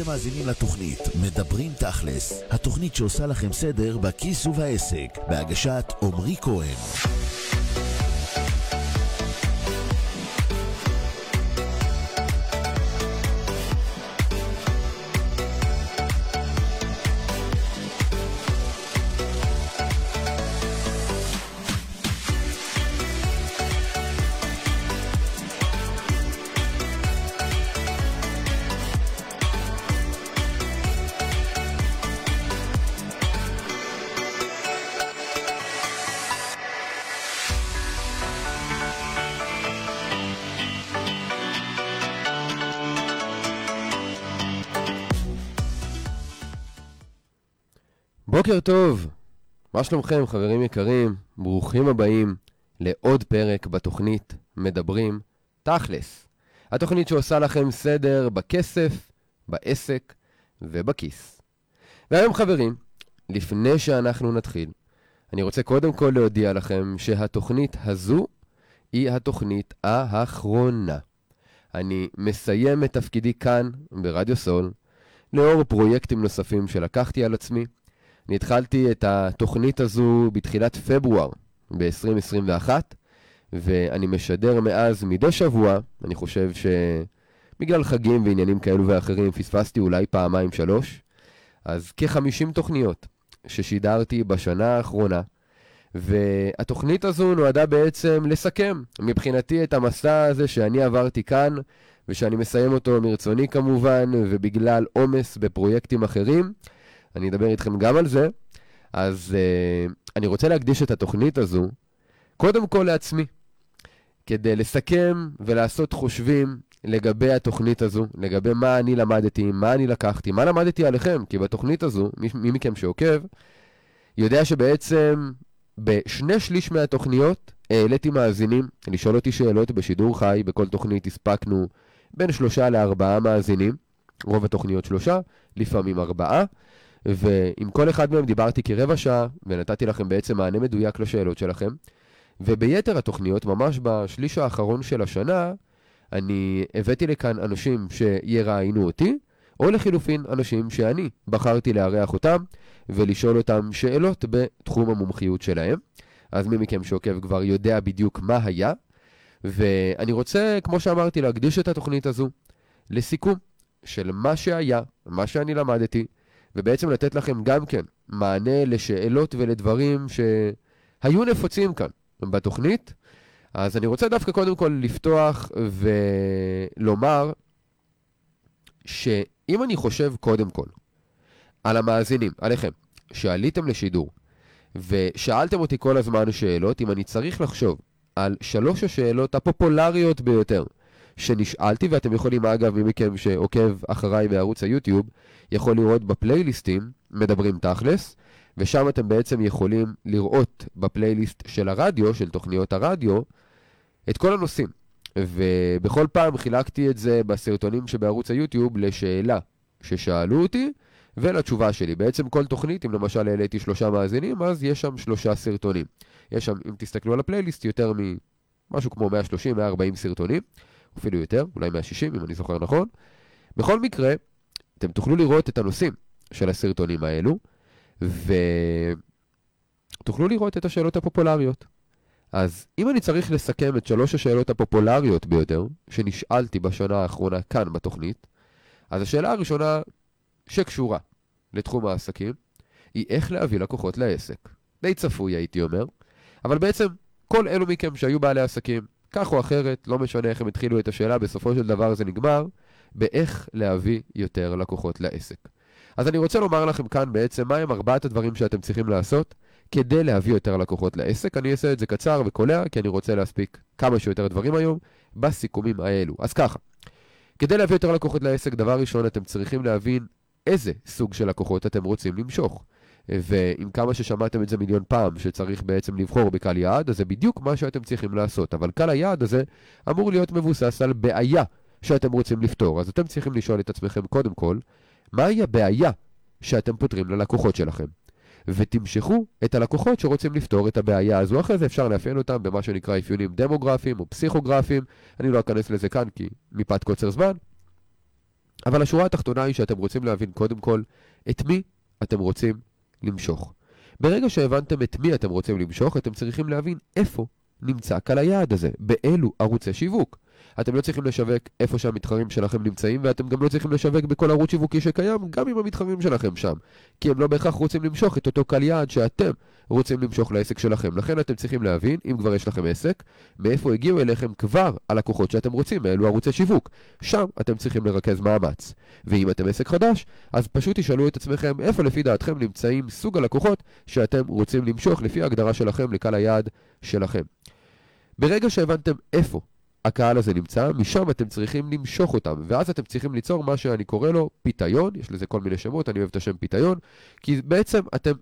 אתם מאזינים לתוכנית מדברים תכלס, התוכנית שעושה לכם סדר בכיס ובעסק, בהגשת עמרי כהן. בוקר טוב, מה שלומכם חברים יקרים? ברוכים הבאים לעוד פרק בתוכנית מדברים תכלס. התוכנית שעושה לכם סדר בכסף, בעסק ובכיס. והיום חברים, לפני שאנחנו נתחיל, אני רוצה קודם כל להודיע לכם שהתוכנית הזו היא התוכנית האחרונה. אני מסיים את תפקידי כאן, ברדיו סול, לאור פרויקטים נוספים שלקחתי על עצמי. אני התחלתי את התוכנית הזו בתחילת פברואר ב-2021, ואני משדר מאז מדי שבוע, אני חושב שבגלל חגים ועניינים כאלו ואחרים פספסתי אולי פעמיים שלוש, אז כ-50 תוכניות ששידרתי בשנה האחרונה, והתוכנית הזו נועדה בעצם לסכם מבחינתי את המסע הזה שאני עברתי כאן, ושאני מסיים אותו מרצוני כמובן, ובגלל עומס בפרויקטים אחרים. אני אדבר איתכם גם על זה. אז uh, אני רוצה להקדיש את התוכנית הזו קודם כל לעצמי, כדי לסכם ולעשות חושבים לגבי התוכנית הזו, לגבי מה אני למדתי, מה אני לקחתי, מה למדתי עליכם, כי בתוכנית הזו, מי, מי מכם שעוקב, יודע שבעצם בשני שליש מהתוכניות העליתי מאזינים לשאול אותי שאלות בשידור חי, בכל תוכנית הספקנו בין שלושה לארבעה מאזינים, רוב התוכניות שלושה, לפעמים ארבעה. ועם כל אחד מהם דיברתי כרבע שעה, ונתתי לכם בעצם מענה מדויק לשאלות שלכם. וביתר התוכניות, ממש בשליש האחרון של השנה, אני הבאתי לכאן אנשים שיראיינו אותי, או לחילופין אנשים שאני בחרתי לארח אותם ולשאול אותם שאלות בתחום המומחיות שלהם. אז מי מכם שעוקב כבר יודע בדיוק מה היה, ואני רוצה, כמו שאמרתי, להקדיש את התוכנית הזו לסיכום של מה שהיה, מה שאני למדתי, ובעצם לתת לכם גם כן מענה לשאלות ולדברים שהיו נפוצים כאן בתוכנית. אז אני רוצה דווקא קודם כל לפתוח ולומר שאם אני חושב קודם כל על המאזינים, עליכם, שעליתם לשידור ושאלתם אותי כל הזמן שאלות, אם אני צריך לחשוב על שלוש השאלות הפופולריות ביותר שנשאלתי, ואתם יכולים, אגב, מי מכם שעוקב אחריי בערוץ היוטיוב, יכול לראות בפלייליסטים, מדברים תכלס, ושם אתם בעצם יכולים לראות בפלייליסט של הרדיו, של תוכניות הרדיו, את כל הנושאים. ובכל פעם חילקתי את זה בסרטונים שבערוץ היוטיוב לשאלה ששאלו אותי ולתשובה שלי. בעצם כל תוכנית, אם למשל העליתי שלושה מאזינים, אז יש שם שלושה סרטונים. יש שם, אם תסתכלו על הפלייליסט, יותר ממשהו כמו 130-140 סרטונים. אפילו יותר, אולי 160 אם אני זוכר נכון. בכל מקרה, אתם תוכלו לראות את הנושאים של הסרטונים האלו, ותוכלו לראות את השאלות הפופולריות. אז אם אני צריך לסכם את שלוש השאלות הפופולריות ביותר שנשאלתי בשנה האחרונה כאן בתוכנית, אז השאלה הראשונה שקשורה לתחום העסקים היא איך להביא לקוחות לעסק. די צפוי הייתי אומר, אבל בעצם כל אלו מכם שהיו בעלי עסקים כך או אחרת, לא משנה איך הם התחילו את השאלה, בסופו של דבר זה נגמר באיך להביא יותר לקוחות לעסק. אז אני רוצה לומר לכם כאן בעצם מהם ארבעת הדברים שאתם צריכים לעשות כדי להביא יותר לקוחות לעסק. אני אעשה את זה קצר וקולע, כי אני רוצה להספיק כמה שיותר דברים היום בסיכומים האלו. אז ככה, כדי להביא יותר לקוחות לעסק, דבר ראשון, אתם צריכים להבין איזה סוג של לקוחות אתם רוצים למשוך. ועם כמה ששמעתם את זה מיליון פעם, שצריך בעצם לבחור בקהל יעד, אז זה בדיוק מה שאתם צריכים לעשות. אבל קהל היעד הזה אמור להיות מבוסס על בעיה שאתם רוצים לפתור. אז אתם צריכים לשאול את עצמכם קודם כל, מהי הבעיה שאתם פותרים ללקוחות שלכם? ותמשכו את הלקוחות שרוצים לפתור את הבעיה הזו. אחרי זה אפשר לאפיין אותם במה שנקרא אפיונים דמוגרפיים או פסיכוגרפיים. אני לא אכנס לזה כאן כי מפאת קוצר זמן. אבל השורה התחתונה היא שאתם רוצים להבין קודם כל את מי אתם רוצים למשוך. ברגע שהבנתם את מי אתם רוצים למשוך, אתם צריכים להבין איפה נמצא קהל היעד הזה, באילו ערוצי שיווק. אתם לא צריכים לשווק איפה שהמתחרים שלכם נמצאים, ואתם גם לא צריכים לשווק בכל ערוץ שיווקי שקיים, גם עם המתחרים שלכם שם. כי הם לא בהכרח רוצים למשוך את אותו קהל יעד שאתם רוצים למשוך לעסק שלכם. לכן אתם צריכים להבין, אם כבר יש לכם עסק, מאיפה הגיעו אליכם כבר הלקוחות שאתם רוצים, מאלו ערוצי שיווק. שם אתם צריכים לרכז מאמץ. ואם אתם עסק חדש, אז פשוט תשאלו את עצמכם איפה לפי דעתכם נמצאים סוג הלקוחות שאתם רוצים למשוך לפי ההגדרה שלכם לקהל היעד שלכם. ברגע שהבנתם איפה הקהל הזה נמצא, משם אתם צריכים למשוך אותם, ואז אתם צריכים ליצור מה שאני קורא לו פיתיון, יש לזה כל מיני שמות, אני אוהב את השם פיתיון, כי בעצם אתם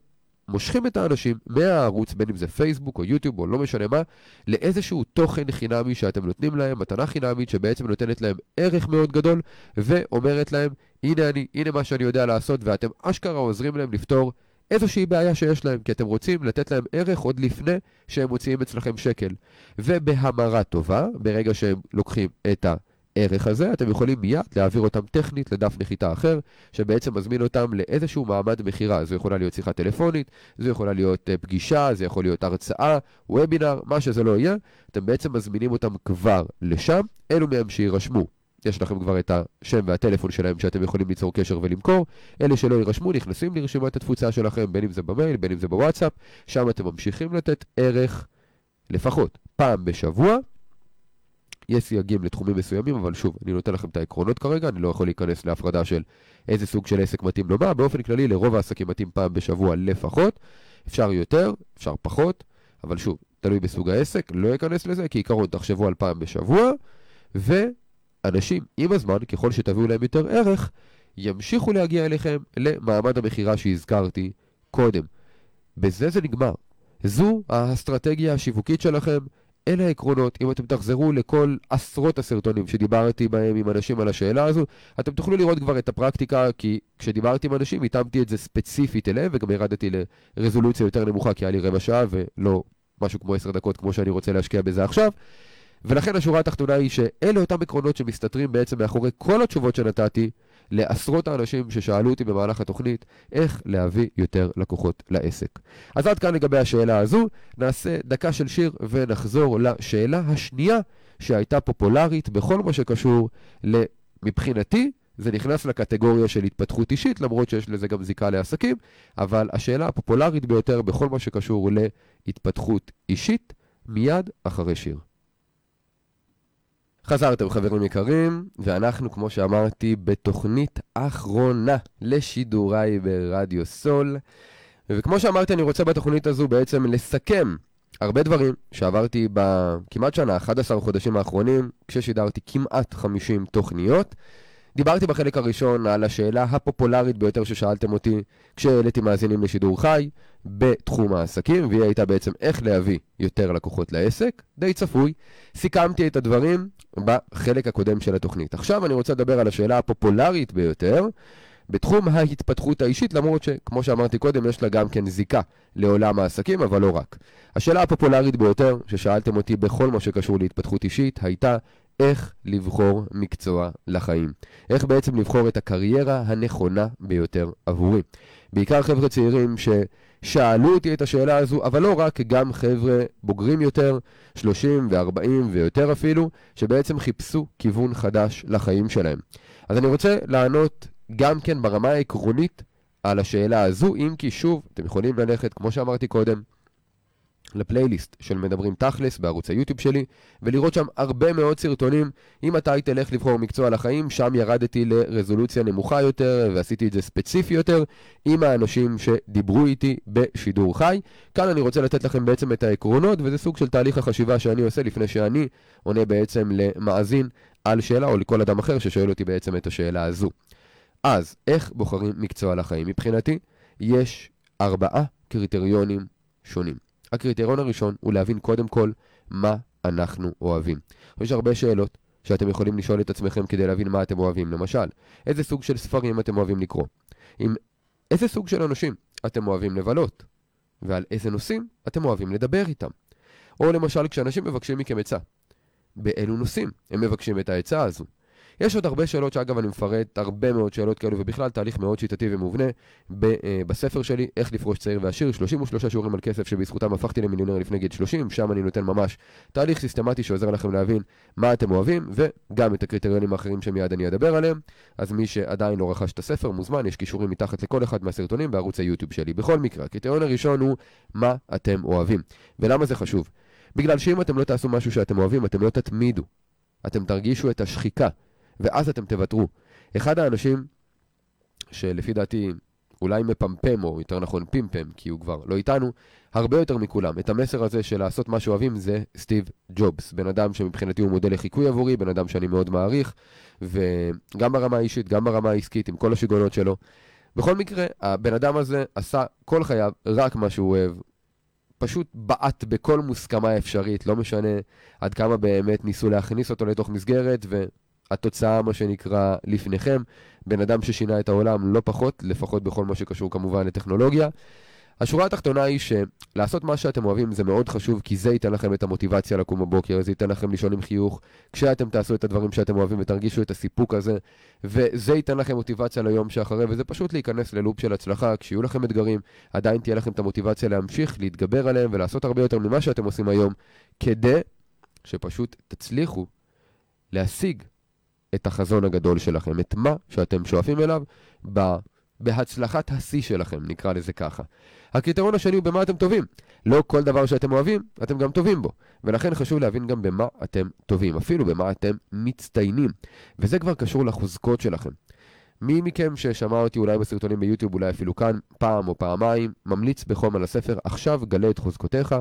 מושכים את האנשים מהערוץ, בין אם זה פייסבוק או יוטיוב או לא משנה מה, לאיזשהו תוכן חינמי שאתם נותנים להם, מתנה חינמית שבעצם נותנת להם ערך מאוד גדול, ואומרת להם, הנה אני, הנה מה שאני יודע לעשות, ואתם אשכרה עוזרים להם לפתור איזושהי בעיה שיש להם, כי אתם רוצים לתת להם ערך עוד לפני שהם מוציאים אצלכם שקל. ובהמרה טובה, ברגע שהם לוקחים את הערך הזה, אתם יכולים מיד להעביר אותם טכנית לדף נחיתה אחר, שבעצם מזמין אותם לאיזשהו מעמד מכירה. זו יכולה להיות שיחה טלפונית, זו יכולה להיות אה, פגישה, זה יכול להיות הרצאה, וובינר, מה שזה לא יהיה, אתם בעצם מזמינים אותם כבר לשם, אלו מהם שיירשמו יש לכם כבר את השם והטלפון שלהם שאתם יכולים ליצור קשר ולמכור. אלה שלא יירשמו נכנסים לרשימת התפוצה שלכם, בין אם זה במייל, בין אם זה בוואטסאפ. שם אתם ממשיכים לתת ערך לפחות פעם בשבוע. יש סייגים לתחומים מסוימים, אבל שוב, אני נותן לכם את העקרונות כרגע, אני לא יכול להיכנס להפרדה של איזה סוג של עסק מתאים לו מה. באופן כללי, לרוב העסקים מתאים פעם בשבוע לפחות. אפשר יותר, אפשר פחות, אבל שוב, תלוי בסוג העסק, לא אכנס לזה, כי עיקרון תחשבו על פעם בשבוע, ו... אנשים עם הזמן, ככל שתביאו להם יותר ערך, ימשיכו להגיע אליכם למעמד המכירה שהזכרתי קודם. בזה זה נגמר. זו האסטרטגיה השיווקית שלכם, אלה העקרונות. אם אתם תחזרו לכל עשרות הסרטונים שדיברתי בהם עם אנשים על השאלה הזו, אתם תוכלו לראות כבר את הפרקטיקה, כי כשדיברתי עם אנשים, התאמתי את זה ספציפית אליהם, וגם ירדתי לרזולוציה יותר נמוכה, כי היה לי רבע שעה ולא משהו כמו עשר דקות כמו שאני רוצה להשקיע בזה עכשיו. ולכן השורה התחתונה היא שאלה אותם עקרונות שמסתתרים בעצם מאחורי כל התשובות שנתתי לעשרות האנשים ששאלו אותי במהלך התוכנית איך להביא יותר לקוחות לעסק. אז עד כאן לגבי השאלה הזו, נעשה דקה של שיר ונחזור לשאלה השנייה שהייתה פופולרית בכל מה שקשור מבחינתי, זה נכנס לקטגוריה של התפתחות אישית, למרות שיש לזה גם זיקה לעסקים, אבל השאלה הפופולרית ביותר בכל מה שקשור להתפתחות אישית, מיד אחרי שיר. חזרתם חברים יקרים, ואנחנו, כמו שאמרתי, בתוכנית אחרונה לשידוריי ברדיו סול. וכמו שאמרתי, אני רוצה בתוכנית הזו בעצם לסכם הרבה דברים שעברתי בכמעט שנה, 11 חודשים האחרונים, כששידרתי כמעט 50 תוכניות. דיברתי בחלק הראשון על השאלה הפופולרית ביותר ששאלתם אותי כשהעליתי מאזינים לשידור חי בתחום העסקים, והיא הייתה בעצם איך להביא יותר לקוחות לעסק, די צפוי. סיכמתי את הדברים בחלק הקודם של התוכנית. עכשיו אני רוצה לדבר על השאלה הפופולרית ביותר בתחום ההתפתחות האישית, למרות שכמו שאמרתי קודם, יש לה גם כן זיקה לעולם העסקים, אבל לא רק. השאלה הפופולרית ביותר ששאלתם אותי בכל מה שקשור להתפתחות אישית הייתה איך לבחור מקצוע לחיים. איך בעצם לבחור את הקריירה הנכונה ביותר עבורי. בעיקר חבר'ה צעירים ששאלו אותי את השאלה הזו, אבל לא רק, גם חבר'ה בוגרים יותר, 30 ו-40 ויותר אפילו, שבעצם חיפשו כיוון חדש לחיים שלהם. אז אני רוצה לענות גם כן ברמה העקרונית על השאלה הזו, אם כי שוב, אתם יכולים ללכת, כמו שאמרתי קודם, לפלייליסט של מדברים תכלס בערוץ היוטיוב שלי, ולראות שם הרבה מאוד סרטונים. אם אתה היית תלך לבחור מקצוע לחיים, שם ירדתי לרזולוציה נמוכה יותר, ועשיתי את זה ספציפי יותר, עם האנשים שדיברו איתי בשידור חי. כאן אני רוצה לתת לכם בעצם את העקרונות, וזה סוג של תהליך החשיבה שאני עושה לפני שאני עונה בעצם למאזין על שאלה, או לכל אדם אחר ששואל אותי בעצם את השאלה הזו. אז, איך בוחרים מקצוע לחיים? מבחינתי, יש ארבעה קריטריונים שונים. הקריטריון הראשון הוא להבין קודם כל מה אנחנו אוהבים. יש הרבה שאלות שאתם יכולים לשאול את עצמכם כדי להבין מה אתם אוהבים. למשל, איזה סוג של ספרים אתם אוהבים לקרוא? עם איזה סוג של אנשים אתם אוהבים לבלות? ועל איזה נושאים אתם אוהבים לדבר איתם? או למשל, כשאנשים מבקשים מכם עצה, באילו נושאים הם מבקשים את העצה הזו? יש עוד הרבה שאלות שאגב אני מפרט, הרבה מאוד שאלות כאלו, ובכלל תהליך מאוד שיטתי ומובנה ב, uh, בספר שלי, איך לפרוש צעיר ועשיר, 33 שיעורים על כסף שבזכותם הפכתי למיליונר לפני גיל 30, שם אני נותן ממש תהליך סיסטמטי שעוזר לכם להבין מה אתם אוהבים, וגם את הקריטריונים האחרים שמיד אני אדבר עליהם. אז מי שעדיין לא רכש את הספר מוזמן, יש קישורים מתחת לכל אחד מהסרטונים בערוץ היוטיוב שלי. בכל מקרה, הקריטריון הראשון הוא מה אתם אוהבים. ולמה זה חשוב? בגלל שאם אתם לא תעשו משהו שאתם אוהבים, אתם לא תתמידו. אתם תרגישו את השחיקה, ואז אתם תוותרו. אחד האנשים שלפי דעתי אולי מפמפם, או יותר נכון פימפם, כי הוא כבר לא איתנו, הרבה יותר מכולם. את המסר הזה של לעשות מה שאוהבים זה סטיב ג'ובס. בן אדם שמבחינתי הוא מודל לחיקוי עבורי, בן אדם שאני מאוד מעריך, וגם ברמה האישית, גם ברמה העסקית, עם כל השיגעונות שלו. בכל מקרה, הבן אדם הזה עשה כל חייו רק מה שהוא אוהב. פשוט בעט בכל מוסכמה אפשרית, לא משנה עד כמה באמת ניסו להכניס אותו לתוך מסגרת, והתוצאה, מה שנקרא, לפניכם. בן אדם ששינה את העולם לא פחות, לפחות בכל מה שקשור כמובן לטכנולוגיה. השורה התחתונה היא שלעשות מה שאתם אוהבים זה מאוד חשוב, כי זה ייתן לכם את המוטיבציה לקום בבוקר, זה ייתן לכם לישון עם חיוך, כשאתם תעשו את הדברים שאתם אוהבים ותרגישו את הסיפוק הזה, וזה ייתן לכם מוטיבציה ליום שאחרי, וזה פשוט להיכנס ללופ של הצלחה, כשיהיו לכם אתגרים, עדיין תהיה לכם את המוטיבציה להמשיך, להתגבר עליהם ולעשות הרבה יותר ממה שאתם עושים היום, כדי שפשוט תצליחו להשיג את החזון הגדול שלכם, את מה שאתם שואפים אליו. בהצלחת השיא שלכם, נקרא לזה ככה. הקריטריון השני הוא במה אתם טובים. לא כל דבר שאתם אוהבים, אתם גם טובים בו. ולכן חשוב להבין גם במה אתם טובים, אפילו במה אתם מצטיינים. וזה כבר קשור לחוזקות שלכם. מי מכם ששמע אותי אולי בסרטונים ביוטיוב, אולי אפילו כאן, פעם או פעמיים, ממליץ בחום על הספר עכשיו גלה את חוזקותיך.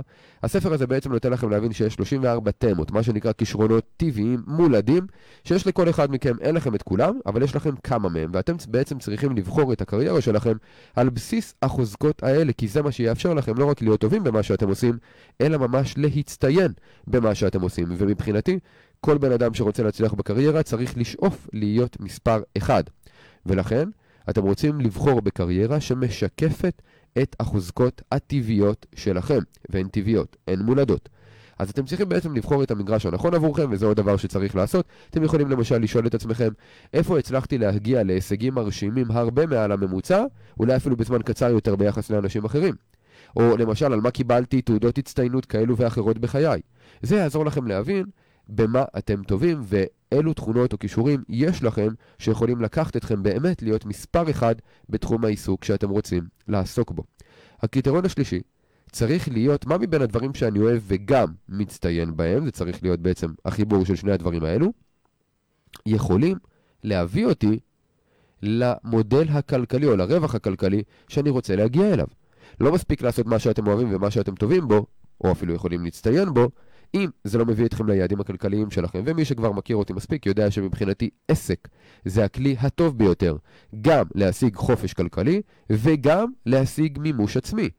הספר הזה בעצם נותן לכם להבין שיש 34 תמות, מה שנקרא כישרונות טבעיים מולדים, שיש לכל אחד מכם, אין לכם את כולם, אבל יש לכם כמה מהם, ואתם בעצם צריכים לבחור את הקריירה שלכם על בסיס החוזקות האלה, כי זה מה שיאפשר לכם לא רק להיות טובים במה שאתם עושים, אלא ממש להצטיין במה שאתם עושים. ומבחינתי, כל בן אדם שרוצה להצליח בקריירה צריך לשאוף להיות מספר 1. ולכן, אתם רוצים לבחור בקריירה שמשקפת את החוזקות הטבעיות שלכם, והן טבעיות, הן מולדות. אז אתם צריכים בעצם לבחור את המגרש הנכון עבורכם, וזה עוד דבר שצריך לעשות. אתם יכולים למשל לשאול את עצמכם, איפה הצלחתי להגיע להישגים מרשימים הרבה מעל הממוצע, אולי אפילו בזמן קצר יותר ביחס לאנשים אחרים. או למשל, על מה קיבלתי תעודות הצטיינות כאלו ואחרות בחיי. זה יעזור לכם להבין במה אתם טובים ואילו תכונות או כישורים יש לכם שיכולים לקחת אתכם באמת להיות מספר אחד בתחום העיסוק שאתם רוצים לעסוק בו. הקריטריון השלישי צריך להיות מה מבין הדברים שאני אוהב וגם מצטיין בהם, זה צריך להיות בעצם החיבור של שני הדברים האלו, יכולים להביא אותי למודל הכלכלי או לרווח הכלכלי שאני רוצה להגיע אליו. לא מספיק לעשות מה שאתם אוהבים ומה שאתם טובים בו, או אפילו יכולים להצטיין בו, אם זה לא מביא אתכם ליעדים הכלכליים שלכם, ומי שכבר מכיר אותי מספיק יודע שמבחינתי עסק זה הכלי הטוב ביותר, גם להשיג חופש כלכלי וגם להשיג מימוש עצמי.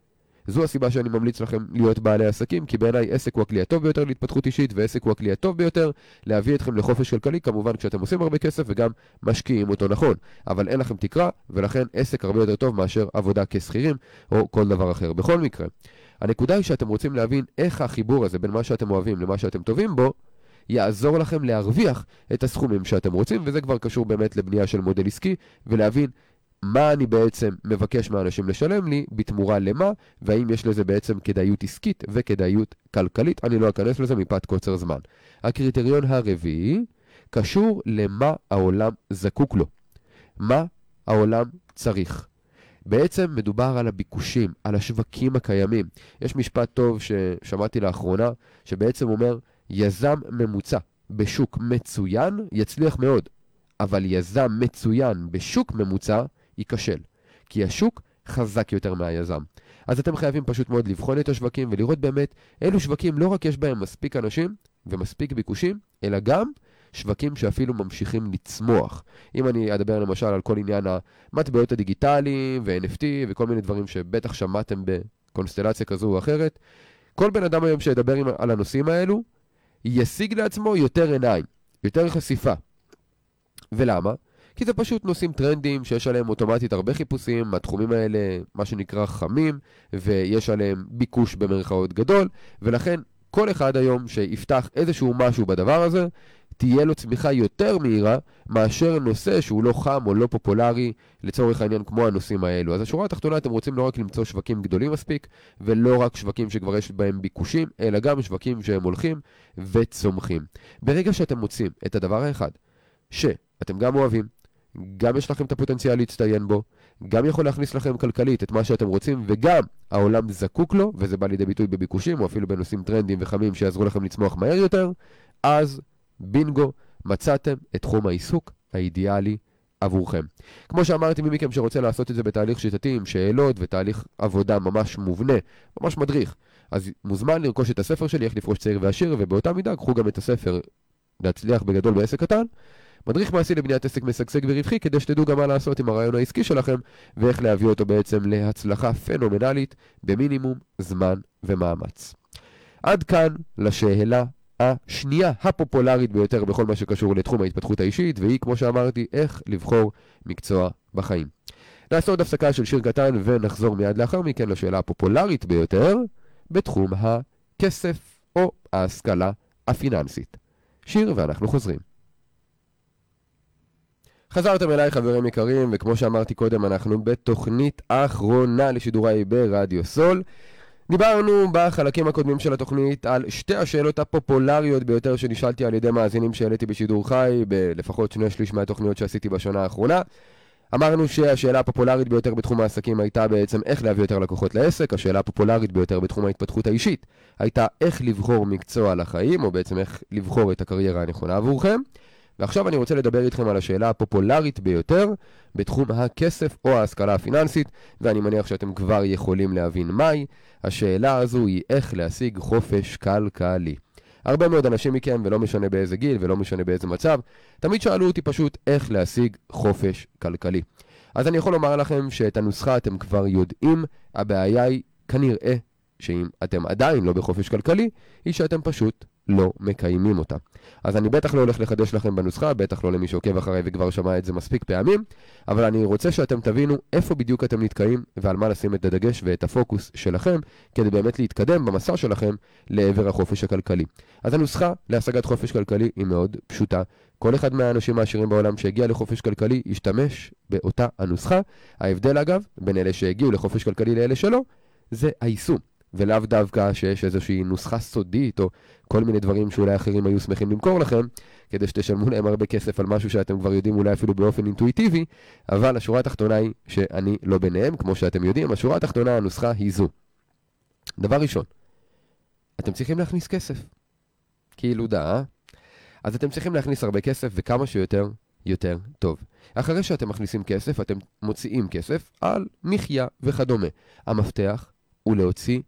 זו הסיבה שאני ממליץ לכם להיות בעלי עסקים, כי בעיניי עסק הוא הכלי הטוב ביותר להתפתחות אישית, ועסק הוא הכלי הטוב ביותר להביא אתכם לחופש כלכלי, כמובן כשאתם עושים הרבה כסף וגם משקיעים אותו נכון. אבל אין לכם תקרה, ולכן עסק הרבה יותר טוב מאשר עבודה כשכירים, או כל דבר אחר. בכל מקרה, הנקודה היא שאתם רוצים להבין איך החיבור הזה בין מה שאתם אוהבים למה שאתם טובים בו, יעזור לכם להרוויח את הסכומים שאתם רוצים, וזה כבר קשור באמת לבנייה של מודל עסקי, ולהבין מה אני בעצם מבקש מהאנשים לשלם לי, בתמורה למה, והאם יש לזה בעצם כדאיות עסקית וכדאיות כלכלית. אני לא אכנס לזה מפאת קוצר זמן. הקריטריון הרביעי קשור למה העולם זקוק לו. מה העולם צריך. בעצם מדובר על הביקושים, על השווקים הקיימים. יש משפט טוב ששמעתי לאחרונה, שבעצם אומר, יזם ממוצע בשוק מצוין יצליח מאוד, אבל יזם מצוין בשוק ממוצע ייכשל. כי השוק חזק יותר מהיזם. אז אתם חייבים פשוט מאוד לבחון את השווקים ולראות באמת אילו שווקים לא רק יש בהם מספיק אנשים ומספיק ביקושים, אלא גם שווקים שאפילו ממשיכים לצמוח. אם אני אדבר למשל על כל עניין המטבעות הדיגיטליים ו-NFT וכל מיני דברים שבטח שמעתם בקונסטלציה כזו או אחרת, כל בן אדם היום שידבר על הנושאים האלו, ישיג לעצמו יותר עיניים, יותר חשיפה. ולמה? כי זה פשוט נושאים טרנדיים שיש עליהם אוטומטית הרבה חיפושים, התחומים האלה, מה שנקרא חמים, ויש עליהם ביקוש במרכאות גדול, ולכן כל אחד היום שיפתח איזשהו משהו בדבר הזה, תהיה לו צמיחה יותר מהירה מאשר נושא שהוא לא חם או לא פופולרי, לצורך העניין כמו הנושאים האלו. אז השורה התחתונה אתם רוצים לא רק למצוא שווקים גדולים מספיק, ולא רק שווקים שכבר יש בהם ביקושים, אלא גם שווקים שהם הולכים וצומחים. ברגע שאתם מוצאים את הדבר האחד, שאתם גם אוהבים, גם יש לכם את הפוטנציאל להצטיין בו, גם יכול להכניס לכם כלכלית את מה שאתם רוצים, וגם העולם זקוק לו, וזה בא לידי ביטוי בביקושים, או אפילו בנושאים טרנדיים וחמים שיעזרו לכם לצמוח מהר יותר, אז בינגו, מצאתם את תחום העיסוק האידיאלי עבורכם. כמו שאמרתי, מי מכם שרוצה לעשות את זה בתהליך שיטתי עם שאלות ותהליך עבודה ממש מובנה, ממש מדריך, אז מוזמן לרכוש את הספר שלי, איך לפרוש צעיר ועשיר, ובאותה מידה קחו גם את הספר להצליח בגדול בעסק קטן. מדריך מעשי לבניית עסק משגשג ורווחי, כדי שתדעו גם מה לעשות עם הרעיון העסקי שלכם, ואיך להביא אותו בעצם להצלחה פנומנלית במינימום זמן ומאמץ. עד כאן לשאלה השנייה הפופולרית ביותר בכל מה שקשור לתחום ההתפתחות האישית, והיא, כמו שאמרתי, איך לבחור מקצוע בחיים. נעשה עוד הפסקה של שיר קטן ונחזור מיד לאחר מכן לשאלה הפופולרית ביותר בתחום הכסף או ההשכלה הפיננסית. שיר ואנחנו חוזרים. חזרתם אליי חברים יקרים, וכמו שאמרתי קודם, אנחנו בתוכנית האחרונה לשידוריי ברדיו סול. דיברנו בחלקים הקודמים של התוכנית על שתי השאלות הפופולריות ביותר שנשאלתי על ידי מאזינים שהעליתי בשידור חי, בלפחות שני שליש מהתוכניות שעשיתי בשנה האחרונה. אמרנו שהשאלה הפופולרית ביותר בתחום העסקים הייתה בעצם איך להביא יותר לקוחות לעסק, השאלה הפופולרית ביותר בתחום ההתפתחות האישית הייתה איך לבחור מקצוע לחיים, או בעצם איך לבחור את הקריירה הנכונה עבורכם. ועכשיו אני רוצה לדבר איתכם על השאלה הפופולרית ביותר בתחום הכסף או ההשכלה הפיננסית, ואני מניח שאתם כבר יכולים להבין מהי. השאלה הזו היא איך להשיג חופש כלכלי. הרבה מאוד אנשים מכם, ולא משנה באיזה גיל ולא משנה באיזה מצב, תמיד שאלו אותי פשוט איך להשיג חופש כלכלי. אז אני יכול לומר לכם שאת הנוסחה אתם כבר יודעים, הבעיה היא כנראה שאם אתם עדיין לא בחופש כלכלי, היא שאתם פשוט לא מקיימים אותה. אז אני בטח לא הולך לחדש לכם בנוסחה, בטח לא למי שעוקב אחריי וכבר שמע את זה מספיק פעמים, אבל אני רוצה שאתם תבינו איפה בדיוק אתם נתקעים ועל מה לשים את הדגש ואת הפוקוס שלכם, כדי באמת להתקדם במסע שלכם לעבר החופש הכלכלי. אז הנוסחה להשגת חופש כלכלי היא מאוד פשוטה. כל אחד מהאנשים העשירים בעולם שהגיע לחופש כלכלי ישתמש באותה הנוסחה. ההבדל אגב, בין אלה שהגיעו לחופש כלכלי לאלה שלא, זה היישום. ולאו דווקא שיש איזושהי נוסחה סודית או כל מיני דברים שאולי אחרים היו שמחים למכור לכם, כדי שתשלמו להם הרבה כסף על משהו שאתם כבר יודעים אולי אפילו באופן אינטואיטיבי, אבל השורה התחתונה היא שאני לא ביניהם, כמו שאתם יודעים, השורה התחתונה, הנוסחה היא זו. דבר ראשון, אתם צריכים להכניס כסף. כאילו דה, אה? אז אתם צריכים להכניס הרבה כסף וכמה שיותר, יותר טוב. אחרי שאתם מכניסים כסף, אתם מוציאים כסף על מחיה וכדומה. המפתח הוא להוציא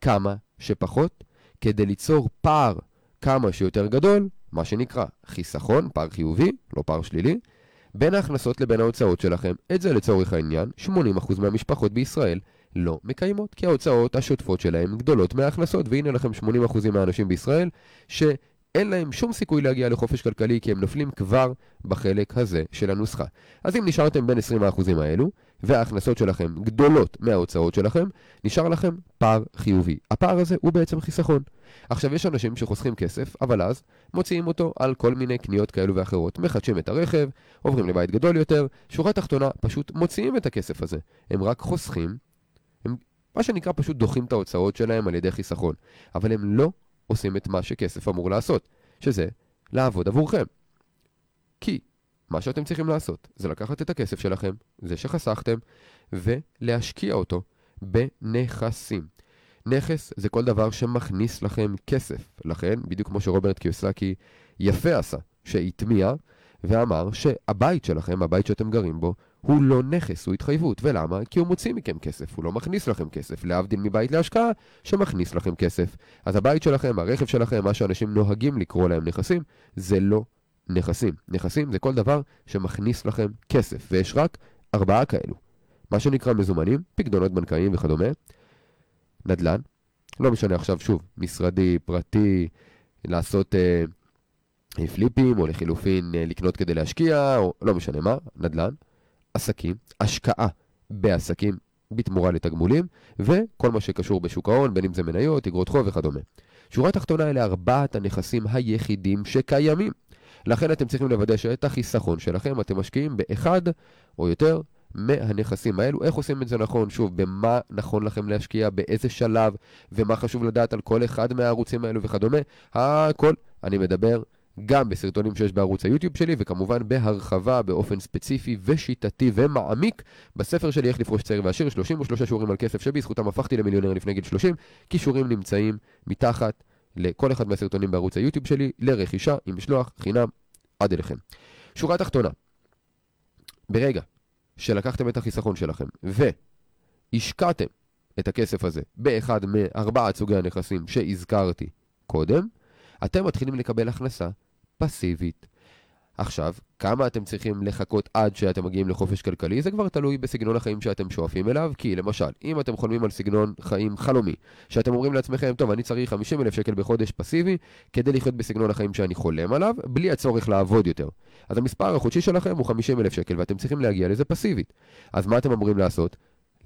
כמה שפחות, כדי ליצור פער כמה שיותר גדול, מה שנקרא חיסכון, פער חיובי, לא פער שלילי, בין ההכנסות לבין ההוצאות שלכם. את זה לצורך העניין, 80% מהמשפחות בישראל לא מקיימות, כי ההוצאות השוטפות שלהם גדולות מההכנסות, והנה לכם 80% מהאנשים בישראל ש... אין להם שום סיכוי להגיע לחופש כלכלי כי הם נופלים כבר בחלק הזה של הנוסחה. אז אם נשארתם בין 20% האלו, וההכנסות שלכם גדולות מההוצאות שלכם, נשאר לכם פער חיובי. הפער הזה הוא בעצם חיסכון. עכשיו, יש אנשים שחוסכים כסף, אבל אז מוציאים אותו על כל מיני קניות כאלו ואחרות. מחדשים את הרכב, עוברים לבית גדול יותר, שורה תחתונה, פשוט מוציאים את הכסף הזה. הם רק חוסכים, הם מה שנקרא פשוט דוחים את ההוצאות שלהם על ידי חיסכון. אבל הם לא עושים את מה שכסף אמור לעשות, שזה לעבוד עבורכם. כי מה שאתם צריכים לעשות זה לקחת את הכסף שלכם, זה שחסכתם, ולהשקיע אותו בנכסים. נכס זה כל דבר שמכניס לכם כסף. לכן, בדיוק כמו שרוברט קיוסקי יפה עשה, שהטמיע ואמר שהבית שלכם, הבית שאתם גרים בו, הוא לא נכס, הוא התחייבות. ולמה? כי הוא מוציא מכם כסף, הוא לא מכניס לכם כסף, להבדיל מבית להשקעה שמכניס לכם כסף. אז הבית שלכם, הרכב שלכם, מה שאנשים נוהגים לקרוא להם נכסים, זה לא נכסים. נכסים זה כל דבר שמכניס לכם כסף, ויש רק ארבעה כאלו. מה שנקרא מזומנים, פקדונות בנקאיים וכדומה, נדל"ן, לא משנה עכשיו שוב, משרדי, פרטי, לעשות אה, פליפים, או לחילופין אה, לקנות כדי להשקיע, או לא משנה מה, נדל"ן, עסקים, השקעה בעסקים בתמורה לתגמולים, וכל מה שקשור בשוק ההון, בין אם זה מניות, אגרות חוב וכדומה. שורה תחתונה אלה ארבעת הנכסים היחידים שקיימים. לכן אתם צריכים לוודא שאת החיסכון שלכם אתם משקיעים באחד או יותר מהנכסים האלו. איך עושים את זה נכון? שוב, במה נכון לכם להשקיע, באיזה שלב, ומה חשוב לדעת על כל אחד מהערוצים האלו וכדומה. הכל, אני מדבר גם בסרטונים שיש בערוץ היוטיוב שלי, וכמובן בהרחבה באופן ספציפי ושיטתי ומעמיק בספר שלי איך לפרוש צעיר ועשיר, 33 שיעורים על כסף שבזכותם הפכתי למיליונר לפני גיל 30. כישורים נמצאים מתחת לכל אחד מהסרטונים בערוץ היוטיוב שלי, לרכישה עם משלוח חינם עד אליכם. שורה תחתונה, ברגע שלקחתם את החיסכון שלכם והשקעתם את הכסף הזה באחד מארבעת סוגי הנכסים שהזכרתי קודם, אתם מתחילים לקבל הכנסה פסיבית. עכשיו, כמה אתם צריכים לחכות עד שאתם מגיעים לחופש כלכלי, זה כבר תלוי בסגנון החיים שאתם שואפים אליו, כי למשל, אם אתם חולמים על סגנון חיים חלומי, שאתם אומרים לעצמכם, טוב, אני צריך 50 אלף שקל בחודש פסיבי, כדי לחיות בסגנון החיים שאני חולם עליו, בלי הצורך לעבוד יותר. אז המספר החודשי שלכם הוא 50 אלף שקל, ואתם צריכים להגיע לזה פסיבית. אז מה אתם אמורים לעשות?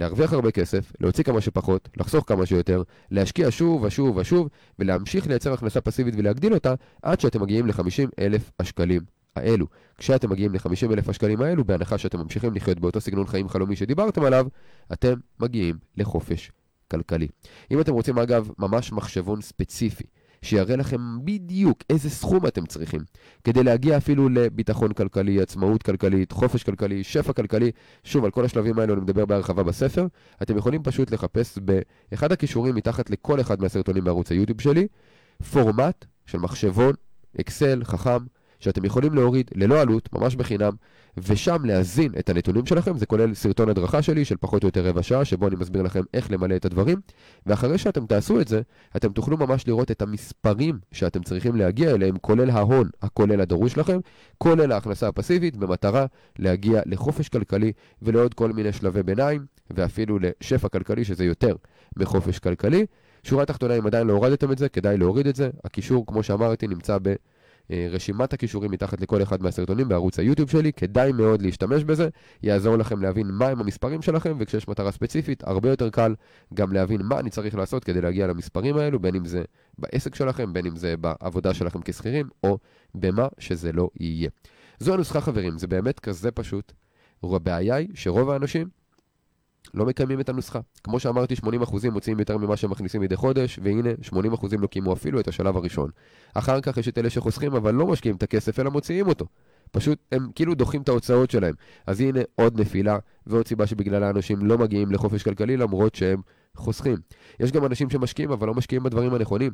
להרוויח הרבה כסף, להוציא כמה שפחות, לחסוך כמה שיותר, להשקיע שוב ושוב ושוב, ולהמשיך לייצר הכנסה פסיבית ולהגדיל אותה, עד שאתם מגיעים ל-50 אלף השקלים האלו. כשאתם מגיעים ל-50 אלף השקלים האלו, בהנחה שאתם ממשיכים לחיות באותו סגנון חיים חלומי שדיברתם עליו, אתם מגיעים לחופש כלכלי. אם אתם רוצים אגב ממש מחשבון ספציפי, שיראה לכם בדיוק איזה סכום אתם צריכים כדי להגיע אפילו לביטחון כלכלי, עצמאות כלכלית, חופש כלכלי, שפע כלכלי. שוב, על כל השלבים האלו אני מדבר בהרחבה בספר. אתם יכולים פשוט לחפש באחד הכישורים מתחת לכל אחד מהסרטונים בערוץ היוטיוב שלי, פורמט של מחשבון, אקסל, חכם, שאתם יכולים להוריד ללא עלות, ממש בחינם, ושם להזין את הנתונים שלכם, זה כולל סרטון הדרכה שלי של פחות או יותר רבע שעה, שבו אני מסביר לכם איך למלא את הדברים, ואחרי שאתם תעשו את זה, אתם תוכלו ממש לראות את המספרים שאתם צריכים להגיע אליהם, כולל ההון הכולל הדרוש לכם, כולל ההכנסה הפסיבית, במטרה להגיע לחופש כלכלי ולעוד כל מיני שלבי ביניים, ואפילו לשפע כלכלי, שזה יותר מחופש כלכלי. שורה תחתונה, אם עדיין לא הורדתם את זה, כדאי להוריד את זה. הקישור, כמו שאמרתי, נמצא ב... אה, רשימת הכישורים מתחת לכל אחד מהסרטונים בערוץ היוטיוב שלי, כדאי מאוד להשתמש בזה, יעזור לכם להבין מהם המספרים שלכם, וכשיש מטרה ספציפית, הרבה יותר קל גם להבין מה אני צריך לעשות כדי להגיע למספרים האלו, בין אם זה בעסק שלכם, בין אם זה בעבודה שלכם כשכירים, או במה שזה לא יהיה. זו הנוסחה חברים, זה באמת כזה פשוט. הבעיה היא שרוב האנשים לא מקיימים את הנוסחה. כמו שאמרתי, 80% מוציאים יותר ממה שהם מכניסים מדי חודש, והנה, 80% לא קיימו אפילו את השלב הראשון. אחר כך יש את אלה שחוסכים, אבל לא משקיעים את הכסף, אלא מוציאים אותו. פשוט הם כאילו דוחים את ההוצאות שלהם. אז הנה עוד נפילה, ועוד סיבה שבגללה אנשים לא מגיעים לחופש כלכלי למרות שהם חוסכים. יש גם אנשים שמשקיעים, אבל לא משקיעים בדברים הנכונים.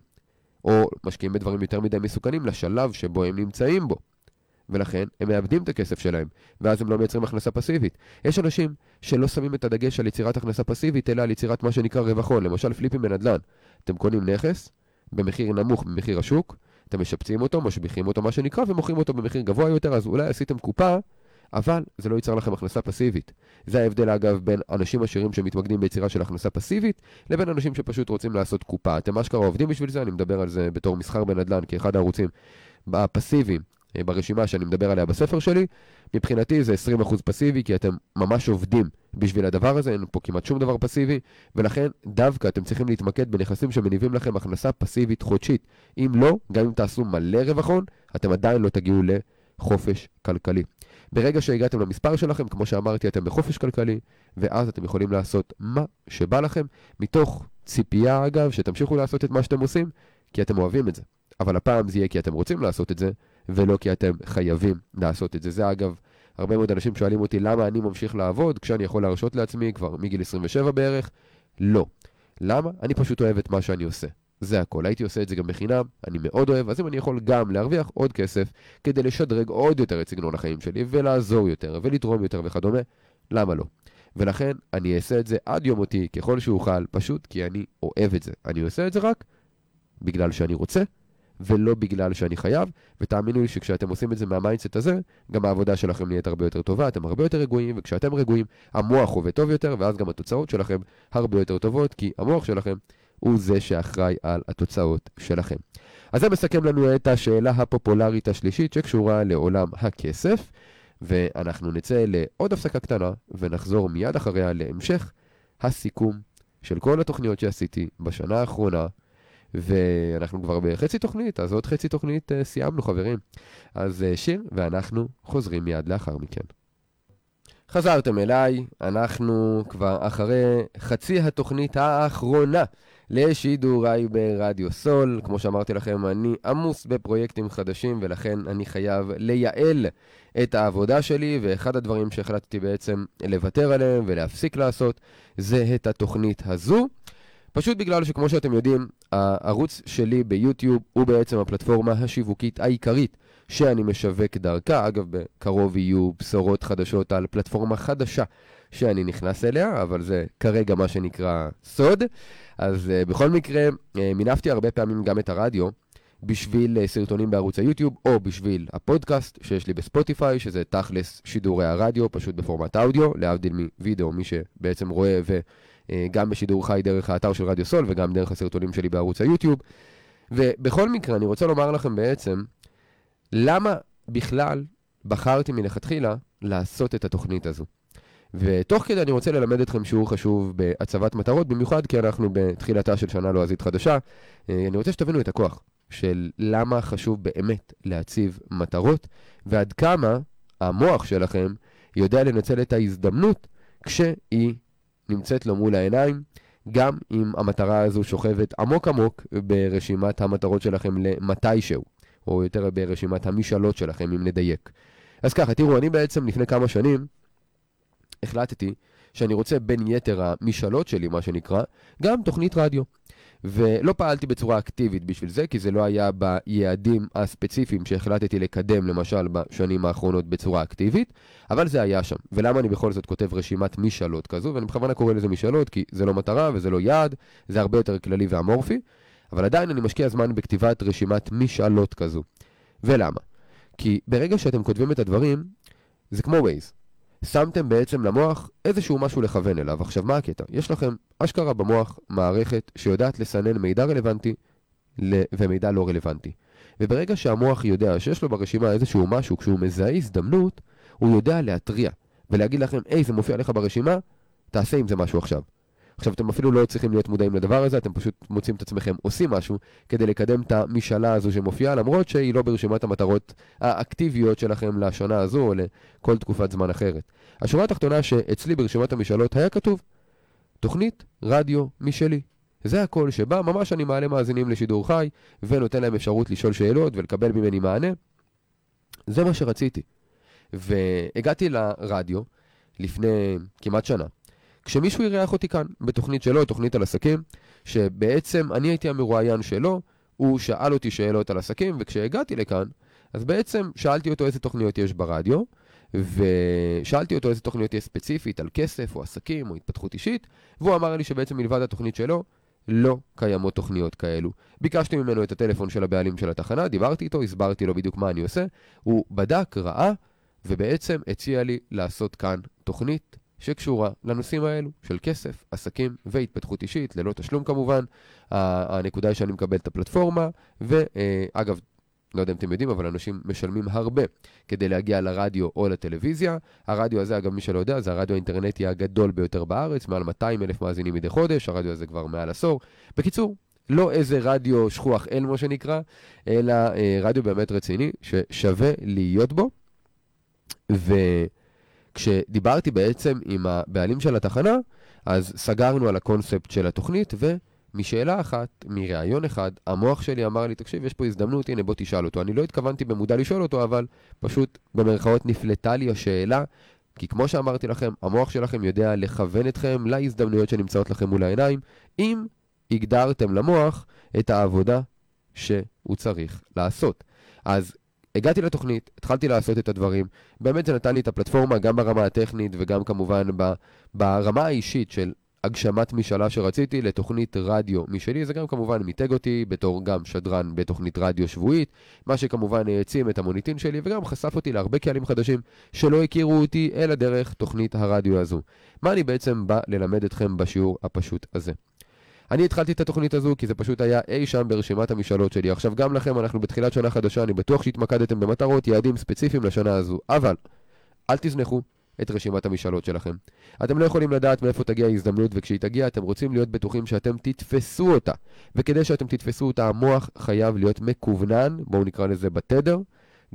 או משקיעים בדברים יותר מדי מסוכנים לשלב שבו הם נמצאים בו. ולכן הם מאבדים את הכסף שלהם, ואז הם לא מייצרים הכנסה פסיבית. יש אנשים שלא שמים את הדגש על יצירת הכנסה פסיבית, אלא על יצירת מה שנקרא רווח הון, למשל פליפים בנדל"ן. אתם קונים נכס במחיר נמוך ממחיר השוק, אתם משפצים אותו, משביחים אותו מה שנקרא, ומוכרים אותו במחיר גבוה יותר, אז אולי עשיתם קופה, אבל זה לא ייצר לכם הכנסה פסיבית. זה ההבדל אגב בין אנשים עשירים שמתמקדים ביצירה של הכנסה פסיבית, לבין אנשים שפשוט רוצים לעשות קופה. אתם אשכרה עובדים בשביל זה, אני מדבר על זה בתור מסחר בנדל"ן כאחד הערוצים הפסיביים ברשימה שאני מדבר עליה בספר שלי, מבחינתי זה 20% פסיבי, כי אתם ממש עובדים בשביל הדבר הזה, אין פה כמעט שום דבר פסיבי, ולכן דווקא אתם צריכים להתמקד בנכסים שמניבים לכם הכנסה פסיבית חודשית. אם לא, גם אם תעשו מלא רווחון, אתם עדיין לא תגיעו לחופש כלכלי. ברגע שהגעתם למספר שלכם, כמו שאמרתי, אתם בחופש כלכלי, ואז אתם יכולים לעשות מה שבא לכם, מתוך ציפייה, אגב, שתמשיכו לעשות את מה שאתם עושים, כי אתם אוהבים את זה. אבל הפעם זה יהיה כי אתם רוצים לעשות את זה, ולא כי אתם חייבים לעשות את זה. זה אגב, הרבה מאוד אנשים שואלים אותי למה אני ממשיך לעבוד כשאני יכול להרשות לעצמי כבר מגיל 27 בערך. לא. למה? אני פשוט אוהב את מה שאני עושה. זה הכל. הייתי עושה את זה גם בחינם, אני מאוד אוהב, אז אם אני יכול גם להרוויח עוד כסף כדי לשדרג עוד יותר את סגנון החיים שלי ולעזור יותר ולתרום יותר וכדומה, למה לא? ולכן אני אעשה את זה עד יום מותי ככל שאוכל, פשוט כי אני אוהב את זה. אני עושה את זה רק בגלל שאני רוצה ולא בגלל שאני חייב, ותאמינו לי שכשאתם עושים את זה מה mindset הזה, גם העבודה שלכם נהיית הרבה יותר טובה, אתם הרבה יותר רגועים, וכשאתם רגועים, המוח עובד טוב יותר, ואז גם התוצאות שלכם הרבה יותר טובות, כי המוח שלכם הוא זה שאחראי על התוצאות שלכם. אז זה מסכם לנו את השאלה הפופולרית השלישית שקשורה לעולם הכסף, ואנחנו נצא לעוד הפסקה קטנה, ונחזור מיד אחריה להמשך הסיכום של כל התוכניות שעשיתי בשנה האחרונה. ואנחנו כבר בחצי תוכנית, אז עוד חצי תוכנית uh, סיימנו, חברים. אז uh, שיר, ואנחנו חוזרים מיד לאחר מכן. חזרתם אליי, אנחנו כבר אחרי חצי התוכנית האחרונה לשידוריי ברדיו סול. כמו שאמרתי לכם, אני עמוס בפרויקטים חדשים, ולכן אני חייב לייעל את העבודה שלי, ואחד הדברים שהחלטתי בעצם לוותר עליהם ולהפסיק לעשות, זה את התוכנית הזו. פשוט בגלל שכמו שאתם יודעים, הערוץ שלי ביוטיוב הוא בעצם הפלטפורמה השיווקית העיקרית שאני משווק דרכה. אגב, בקרוב יהיו בשורות חדשות על פלטפורמה חדשה שאני נכנס אליה, אבל זה כרגע מה שנקרא סוד. אז uh, בכל מקרה, uh, מינפתי הרבה פעמים גם את הרדיו בשביל uh, סרטונים בערוץ היוטיוב, או בשביל הפודקאסט שיש לי בספוטיפיי, שזה תכלס שידורי הרדיו, פשוט בפורמט אודיו, להבדיל מווידאו, מי שבעצם רואה ו... גם בשידור חי דרך האתר של רדיו סול וגם דרך הסרטונים שלי בערוץ היוטיוב. ובכל מקרה, אני רוצה לומר לכם בעצם, למה בכלל בחרתי מלכתחילה לעשות את התוכנית הזו. ותוך כדי אני רוצה ללמד אתכם שיעור חשוב בהצבת מטרות, במיוחד כי אנחנו בתחילתה של שנה לועזית חדשה. אה, אני רוצה שתבינו את הכוח של למה חשוב באמת להציב מטרות, ועד כמה המוח שלכם יודע לנצל את ההזדמנות כשהיא נמצאת לו מול העיניים, גם אם המטרה הזו שוכבת עמוק עמוק ברשימת המטרות שלכם למתישהו, או יותר ברשימת המשאלות שלכם, אם נדייק. אז ככה, תראו, אני בעצם לפני כמה שנים החלטתי שאני רוצה בין יתר המשאלות שלי, מה שנקרא, גם תוכנית רדיו. ולא פעלתי בצורה אקטיבית בשביל זה, כי זה לא היה ביעדים הספציפיים שהחלטתי לקדם, למשל, בשנים האחרונות בצורה אקטיבית, אבל זה היה שם. ולמה אני בכל זאת כותב רשימת משאלות כזו, ואני בכוונה קורא לזה משאלות, כי זה לא מטרה וזה לא יעד, זה הרבה יותר כללי ואמורפי, אבל עדיין אני משקיע זמן בכתיבת רשימת משאלות כזו. ולמה? כי ברגע שאתם כותבים את הדברים, זה כמו Waze. שמתם בעצם למוח איזשהו משהו לכוון אליו. עכשיו, מה הקטע? יש לכם אשכרה במוח מערכת שיודעת לסנן מידע רלוונטי ומידע לא רלוונטי. וברגע שהמוח יודע שיש לו ברשימה איזשהו משהו, כשהוא מזהה הזדמנות, הוא יודע להתריע ולהגיד לכם, היי, זה מופיע לך ברשימה, תעשה עם זה משהו עכשיו. עכשיו, אתם אפילו לא צריכים להיות מודעים לדבר הזה, אתם פשוט מוצאים את עצמכם עושים משהו כדי לקדם את המשאלה הזו שמופיעה, למרות שהיא לא ברשימת המטרות האקטיביות שלכם לשנה הזו או לכל תקופת זמן אחרת. השורה התחתונה שאצלי ברשימת המשאלות היה כתוב, תוכנית רדיו משלי. זה הכל שבה ממש אני מעלה מאזינים לשידור חי ונותן להם אפשרות לשאול שאלות ולקבל ממני מענה. זה מה שרציתי. והגעתי לרדיו לפני כמעט שנה, כשמישהו אירח אותי כאן, בתוכנית שלו, תוכנית על עסקים, שבעצם אני הייתי המרואיין שלו, הוא שאל אותי שאלות על עסקים, וכשהגעתי לכאן, אז בעצם שאלתי אותו איזה תוכניות יש ברדיו, ושאלתי אותו איזה תוכניות יש ספציפית על כסף או עסקים או התפתחות אישית, והוא אמר לי שבעצם מלבד התוכנית שלו, לא קיימות תוכניות כאלו. ביקשתי ממנו את הטלפון של הבעלים של התחנה, דיברתי איתו, הסברתי לו בדיוק מה אני עושה, הוא בדק, ראה, ובעצם הציע לי לעשות כאן תוכנית שקשורה לנושאים האלו של כסף, עסקים והתפתחות אישית, ללא תשלום כמובן. הנקודה היא שאני מקבל את הפלטפורמה, ואגב, לא יודע אם אתם יודעים, אבל אנשים משלמים הרבה כדי להגיע לרדיו או לטלוויזיה. הרדיו הזה, אגב, מי שלא יודע, זה הרדיו האינטרנטי הגדול ביותר בארץ, מעל 200 אלף מאזינים מדי חודש, הרדיו הזה כבר מעל עשור. בקיצור, לא איזה רדיו שכוח אל, מה שנקרא, אלא אה, רדיו באמת רציני, ששווה להיות בו. ו... כשדיברתי בעצם עם הבעלים של התחנה, אז סגרנו על הקונספט של התוכנית, ומשאלה אחת, מראיון אחד, המוח שלי אמר לי, תקשיב, יש פה הזדמנות, הנה בוא תשאל אותו. אני לא התכוונתי במודע לשאול אותו, אבל פשוט במרכאות נפלטה לי השאלה, כי כמו שאמרתי לכם, המוח שלכם יודע לכוון אתכם להזדמנויות שנמצאות לכם מול העיניים, אם הגדרתם למוח את העבודה שהוא צריך לעשות. אז הגעתי לתוכנית, התחלתי לעשות את הדברים, באמת זה נתן לי את הפלטפורמה גם ברמה הטכנית וגם כמובן ברמה האישית של הגשמת משאלה שרציתי לתוכנית רדיו משלי, זה גם כמובן מיתג אותי בתור גם שדרן בתוכנית רדיו שבועית, מה שכמובן העצים את המוניטין שלי וגם חשף אותי להרבה קהלים חדשים שלא הכירו אותי אלא דרך תוכנית הרדיו הזו. מה אני בעצם בא ללמד אתכם בשיעור הפשוט הזה? אני התחלתי את התוכנית הזו כי זה פשוט היה אי שם ברשימת המשאלות שלי. עכשיו גם לכם, אנחנו בתחילת שנה חדשה, אני בטוח שהתמקדתם במטרות, יעדים ספציפיים לשנה הזו. אבל, אל תזנחו, את רשימת המשאלות שלכם. אתם לא יכולים לדעת מאיפה תגיע ההזדמנות, וכשהיא תגיע אתם רוצים להיות בטוחים שאתם תתפסו אותה. וכדי שאתם תתפסו אותה, המוח חייב להיות מקוונן, בואו נקרא לזה בתדר,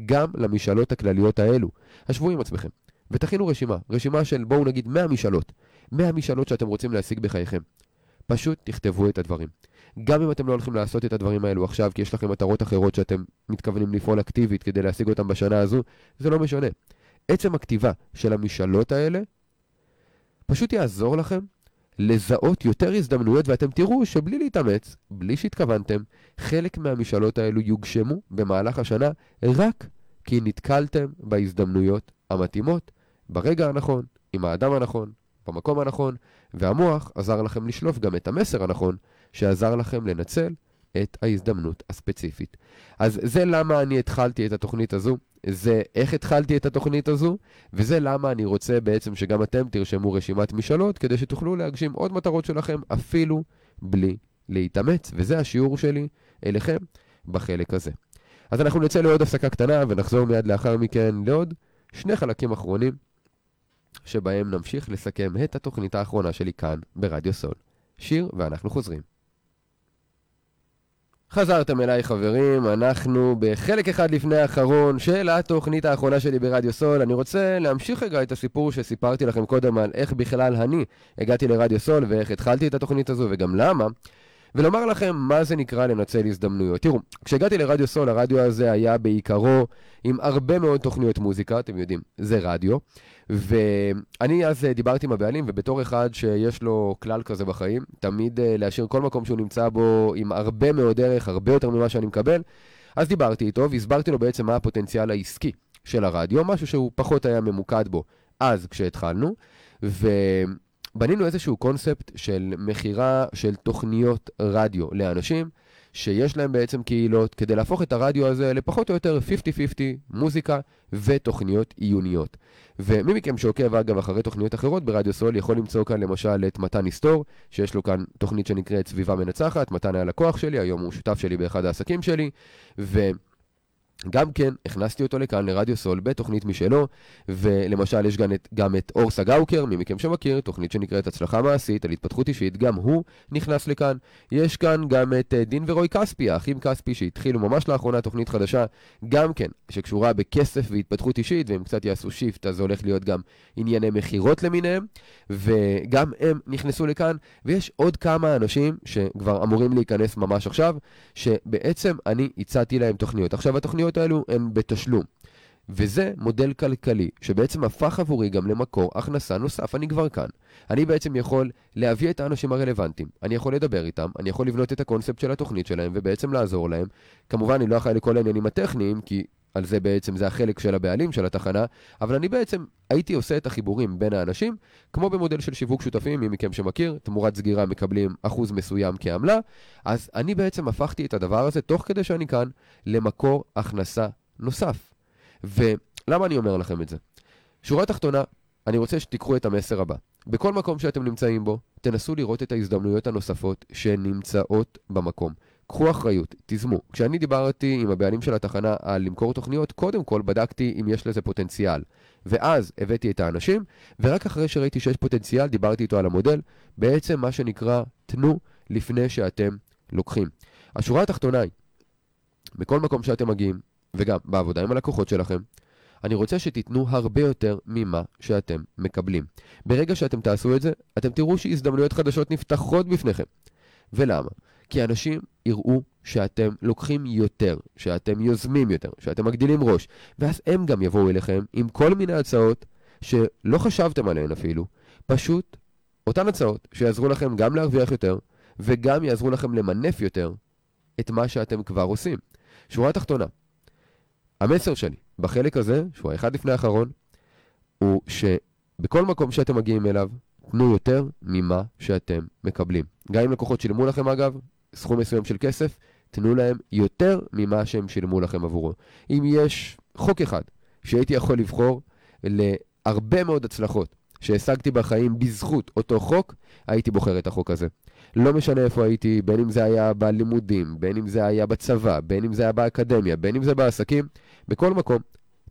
גם למשאלות הכלליות האלו. השוו עם עצמכם, ותכינו רשימה, רשימה של בואו נגיד 100 משאלות. 100 משאלות שאתם רוצים להשיג בחייכם. פשוט תכתבו את הדברים. גם אם אתם לא הולכים לעשות את הדברים האלו עכשיו, כי יש לכם מטרות אחרות שאתם מתכוונים לפעול אקטיבית כדי להשיג אותם בשנה הזו, זה לא משנה. עצם הכתיבה של המשאלות האלה פשוט יעזור לכם לזהות יותר הזדמנויות, ואתם תראו שבלי להתאמץ, בלי שהתכוונתם, חלק מהמשאלות האלו יוגשמו במהלך השנה רק כי נתקלתם בהזדמנויות המתאימות, ברגע הנכון, עם האדם הנכון, במקום הנכון, והמוח עזר לכם לשלוף גם את המסר הנכון, שעזר לכם לנצל את ההזדמנות הספציפית. אז זה למה אני התחלתי את התוכנית הזו, זה איך התחלתי את התוכנית הזו, וזה למה אני רוצה בעצם שגם אתם תרשמו רשימת משאלות, כדי שתוכלו להגשים עוד מטרות שלכם אפילו בלי להתאמץ, וזה השיעור שלי אליכם בחלק הזה. אז אנחנו נצא לעוד הפסקה קטנה ונחזור מיד לאחר מכן לעוד שני חלקים אחרונים, שבהם נמשיך לסכם את התוכנית האחרונה שלי כאן ברדיו סול. שיר ואנחנו חוזרים. חזרתם אליי חברים, אנחנו בחלק אחד לפני האחרון של התוכנית האחרונה שלי ברדיו סול. אני רוצה להמשיך רגע את הסיפור שסיפרתי לכם קודם על איך בכלל אני הגעתי לרדיו סול ואיך התחלתי את התוכנית הזו וגם למה. ולומר לכם מה זה נקרא לנצל הזדמנויות. תראו, כשהגעתי לרדיו סול, הרדיו הזה היה בעיקרו עם הרבה מאוד תוכניות מוזיקה, אתם יודעים, זה רדיו. ואני אז אה, דיברתי עם הבעלים, ובתור אחד שיש לו כלל כזה בחיים, תמיד אה, להשאיר כל מקום שהוא נמצא בו עם הרבה מאוד ערך, הרבה יותר ממה שאני מקבל, אז דיברתי איתו והסברתי לו בעצם מה הפוטנציאל העסקי של הרדיו, משהו שהוא פחות היה ממוקד בו אז כשהתחלנו, ובנינו איזשהו קונספט של מכירה של תוכניות רדיו לאנשים. שיש להם בעצם קהילות, כדי להפוך את הרדיו הזה לפחות או יותר 50-50 מוזיקה ותוכניות עיוניות. ומי מכם שעוקב אגב אחרי תוכניות אחרות ברדיו סול יכול למצוא כאן למשל את מתן היסטור, שיש לו כאן תוכנית שנקראת סביבה מנצחת, מתן היה לקוח שלי, היום הוא שותף שלי באחד העסקים שלי, ו... גם כן, הכנסתי אותו לכאן לרדיו סול בתוכנית משלו, ולמשל יש גם את, גם את אור סגאוקר, מי מכם שמכיר, תוכנית שנקראת הצלחה מעשית על התפתחות אישית, גם הוא נכנס לכאן. יש כאן גם את אה, דין ורוי כספי, האחים כספי, שהתחילו ממש לאחרונה תוכנית חדשה, גם כן, שקשורה בכסף והתפתחות אישית, והם קצת יעשו shift, אז זה הולך להיות גם ענייני מכירות למיניהם, וגם הם נכנסו לכאן, ויש עוד כמה אנשים שכבר אמורים להיכנס ממש עכשיו, שבעצם אני הצעתי להם תוכניות. עכשיו, התוכניות התוכניות האלו הן בתשלום. וזה מודל כלכלי שבעצם הפך עבורי גם למקור הכנסה נוסף, אני כבר כאן. אני בעצם יכול להביא את האנשים הרלוונטיים, אני יכול לדבר איתם, אני יכול לבנות את הקונספט של התוכנית שלהם ובעצם לעזור להם. כמובן, אני לא אחראי לכל העניינים הטכניים, כי על זה בעצם זה החלק של הבעלים של התחנה, אבל אני בעצם הייתי עושה את החיבורים בין האנשים, כמו במודל של שיווק שותפים, מי מכם שמכיר, תמורת סגירה מקבלים אחוז מסוים כעמלה, אז אני בעצם הפכתי את הדבר הזה, תוך כדי שאני כאן, למקור הכנסה נוסף. ולמה אני אומר לכם את זה? שורה תחתונה, אני רוצה שתיקחו את המסר הבא. בכל מקום שאתם נמצאים בו, תנסו לראות את ההזדמנויות הנוספות שנמצאות במקום. קחו אחריות, תיזמו. כשאני דיברתי עם הבעלים של התחנה על למכור תוכניות, קודם כל בדקתי אם יש לזה פוטנציאל. ואז הבאתי את האנשים, ורק אחרי שראיתי שיש פוטנציאל, דיברתי איתו על המודל. בעצם מה שנקרא, תנו לפני שאתם לוקחים. השורה התחתונה היא, בכל מקום שאתם מגיעים, וגם בעבודה עם הלקוחות שלכם, אני רוצה שתיתנו הרבה יותר ממה שאתם מקבלים. ברגע שאתם תעשו את זה, אתם תראו שהזדמנויות חדשות נפתחות בפניכם. ולמה? כי אנשים יראו שאתם לוקחים יותר, שאתם יוזמים יותר, שאתם מגדילים ראש, ואז הם גם יבואו אליכם עם כל מיני הצעות שלא חשבתם עליהן אפילו, פשוט אותן הצעות שיעזרו לכם גם להרוויח יותר, וגם יעזרו לכם למנף יותר את מה שאתם כבר עושים. שורה תחתונה, המסר שלי בחלק הזה, שהוא האחד לפני האחרון, הוא שבכל מקום שאתם מגיעים אליו, תנו יותר ממה שאתם מקבלים. גם אם לקוחות שילמו לכם אגב, סכום מסוים של כסף, תנו להם יותר ממה שהם שילמו לכם עבורו. אם יש חוק אחד שהייתי יכול לבחור להרבה מאוד הצלחות שהשגתי בחיים בזכות אותו חוק, הייתי בוחר את החוק הזה. לא משנה איפה הייתי, בין אם זה היה בלימודים, בין אם זה היה בצבא, בין אם זה היה באקדמיה, בין אם זה בעסקים, בכל מקום,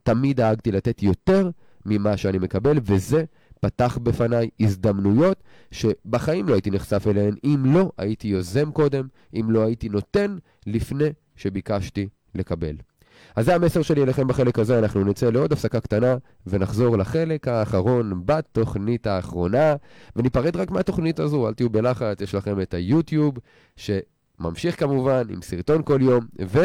תמיד דאגתי לתת יותר ממה שאני מקבל, וזה פתח בפניי הזדמנויות שבחיים לא הייתי נחשף אליהן אם לא הייתי יוזם קודם, אם לא הייתי נותן לפני שביקשתי לקבל. אז זה המסר שלי אליכם בחלק הזה, אנחנו נצא לעוד הפסקה קטנה ונחזור לחלק האחרון בתוכנית האחרונה, וניפרד רק מהתוכנית הזו, אל תהיו בלחץ, יש לכם את היוטיוב, שממשיך כמובן עם סרטון כל יום, ו...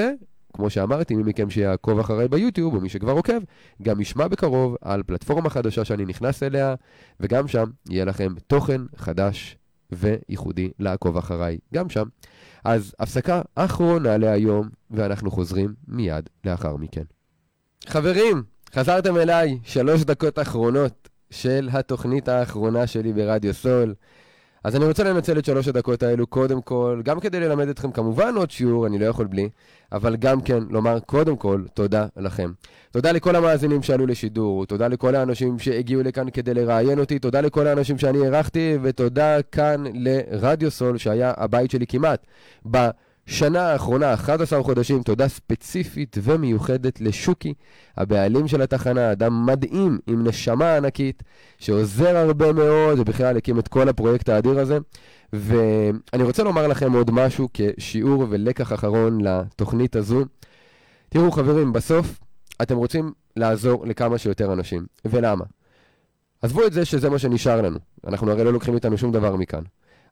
כמו שאמרתי, מי מכם שיעקוב אחריי ביוטיוב, או מי שכבר עוקב, גם ישמע בקרוב על פלטפורמה חדשה שאני נכנס אליה, וגם שם יהיה לכם תוכן חדש וייחודי לעקוב אחריי, גם שם. אז הפסקה אחרונה להיום, ואנחנו חוזרים מיד לאחר מכן. חברים, חזרתם אליי, שלוש דקות אחרונות של התוכנית האחרונה שלי ברדיו סול. אז אני רוצה לנצל את שלוש הדקות האלו קודם כל, גם כדי ללמד אתכם כמובן עוד שיעור, אני לא יכול בלי, אבל גם כן לומר קודם כל תודה לכם. תודה לכל המאזינים שעלו לשידור, תודה לכל האנשים שהגיעו לכאן כדי לראיין אותי, תודה לכל האנשים שאני אירחתי, ותודה כאן לרדיו סול שהיה הבית שלי כמעט. ב- שנה האחרונה, 11 חודשים, תודה ספציפית ומיוחדת לשוקי, הבעלים של התחנה, אדם מדהים עם נשמה ענקית, שעוזר הרבה מאוד, ובכלל הקים את כל הפרויקט האדיר הזה. ואני רוצה לומר לכם עוד משהו כשיעור ולקח אחרון לתוכנית הזו. תראו חברים, בסוף אתם רוצים לעזור לכמה שיותר אנשים. ולמה? עזבו את זה שזה מה שנשאר לנו. אנחנו הרי לא לוקחים איתנו שום דבר מכאן.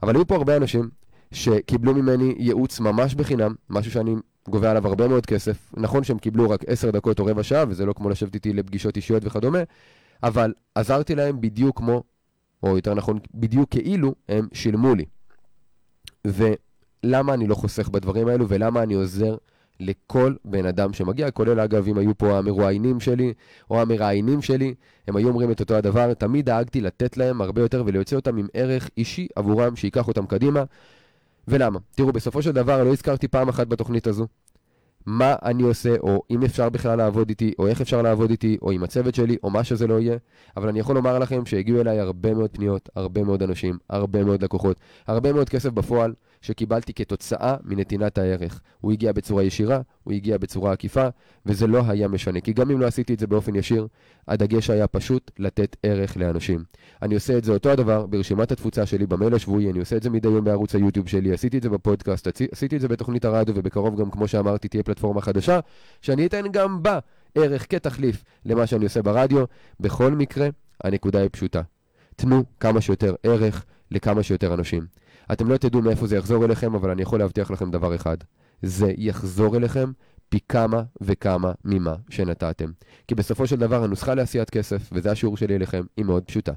אבל היו פה הרבה אנשים שקיבלו ממני ייעוץ ממש בחינם, משהו שאני גובה עליו הרבה מאוד כסף. נכון שהם קיבלו רק עשר דקות או רבע שעה, וזה לא כמו לשבת איתי לפגישות אישיות וכדומה, אבל עזרתי להם בדיוק כמו, או יותר נכון, בדיוק כאילו הם שילמו לי. ולמה אני לא חוסך בדברים האלו, ולמה אני עוזר לכל בן אדם שמגיע, כולל אגב, אם היו פה המרואיינים שלי, או המראיינים שלי, הם היו אומרים את אותו הדבר, תמיד דאגתי לתת להם הרבה יותר ולהוציא אותם עם ערך אישי עבורם, שייקח אותם קדימה. ולמה? תראו, בסופו של דבר לא הזכרתי פעם אחת בתוכנית הזו מה אני עושה, או אם אפשר בכלל לעבוד איתי, או איך אפשר לעבוד איתי, או עם הצוות שלי, או מה שזה לא יהיה, אבל אני יכול לומר לכם שהגיעו אליי הרבה מאוד פניות, הרבה מאוד אנשים, הרבה מאוד לקוחות, הרבה מאוד כסף בפועל, שקיבלתי כתוצאה מנתינת הערך. הוא הגיע בצורה ישירה, הוא הגיע בצורה עקיפה, וזה לא היה משנה. כי גם אם לא עשיתי את זה באופן ישיר, הדגש היה פשוט לתת ערך לאנשים. אני עושה את זה אותו הדבר ברשימת התפוצה שלי במייל השבועי, אני עושה את זה מדי יום בערוץ היוטיוב שלי, עשיתי את זה בפודקאסט, עשיתי את זה בתוכנית הרדיו, ובקרוב גם, כמו שאמרתי, תהיה פלטפורמה חדשה, שאני אתן גם בה ערך כתחליף למה שאני עושה ברדיו. בכל מקרה, הנקודה היא פשוטה. תנו כמה שיותר ערך לכמה שיותר אנשים. אתם לא תדעו מאיפה זה יחזור אליכם, אבל אני יכול להבטיח לכם דבר אחד. זה יחזור אליכם פי כמה וכמה ממה שנתתם. כי בסופו של דבר הנוסחה לעשיית כסף, וזה השיעור שלי אליכם, היא מאוד פשוטה.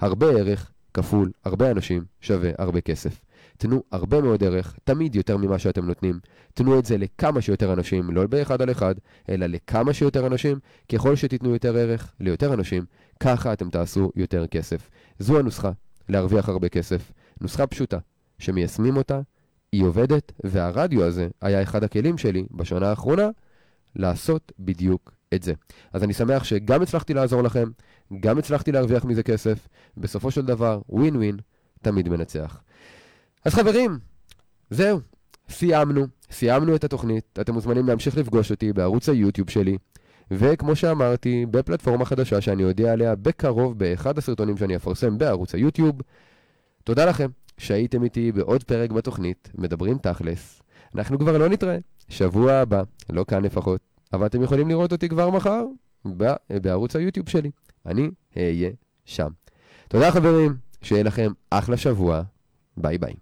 הרבה ערך כפול הרבה אנשים שווה הרבה כסף. תנו הרבה מאוד ערך, תמיד יותר ממה שאתם נותנים. תנו את זה לכמה שיותר אנשים, לא באחד על אחד, אלא לכמה שיותר אנשים. ככל שתיתנו יותר ערך ליותר אנשים, ככה אתם תעשו יותר כסף. זו הנוסחה, להרוויח הרבה כסף. נוסחה פשוטה, שמיישמים אותה, היא עובדת, והרדיו הזה היה אחד הכלים שלי בשנה האחרונה לעשות בדיוק את זה. אז אני שמח שגם הצלחתי לעזור לכם, גם הצלחתי להרוויח מזה כסף, בסופו של דבר, ווין ווין, תמיד מנצח. אז חברים, זהו, סיימנו, סיימנו את התוכנית, אתם מוזמנים להמשיך לפגוש אותי בערוץ היוטיוב שלי, וכמו שאמרתי, בפלטפורמה חדשה שאני אודיע עליה בקרוב באחד הסרטונים שאני אפרסם בערוץ היוטיוב. תודה לכם שהייתם איתי בעוד פרק בתוכנית, מדברים תכלס. אנחנו כבר לא נתראה, שבוע הבא, לא כאן לפחות, אבל אתם יכולים לראות אותי כבר מחר בערוץ היוטיוב שלי. אני אהיה שם. תודה חברים, שיהיה לכם אחלה שבוע, ביי ביי.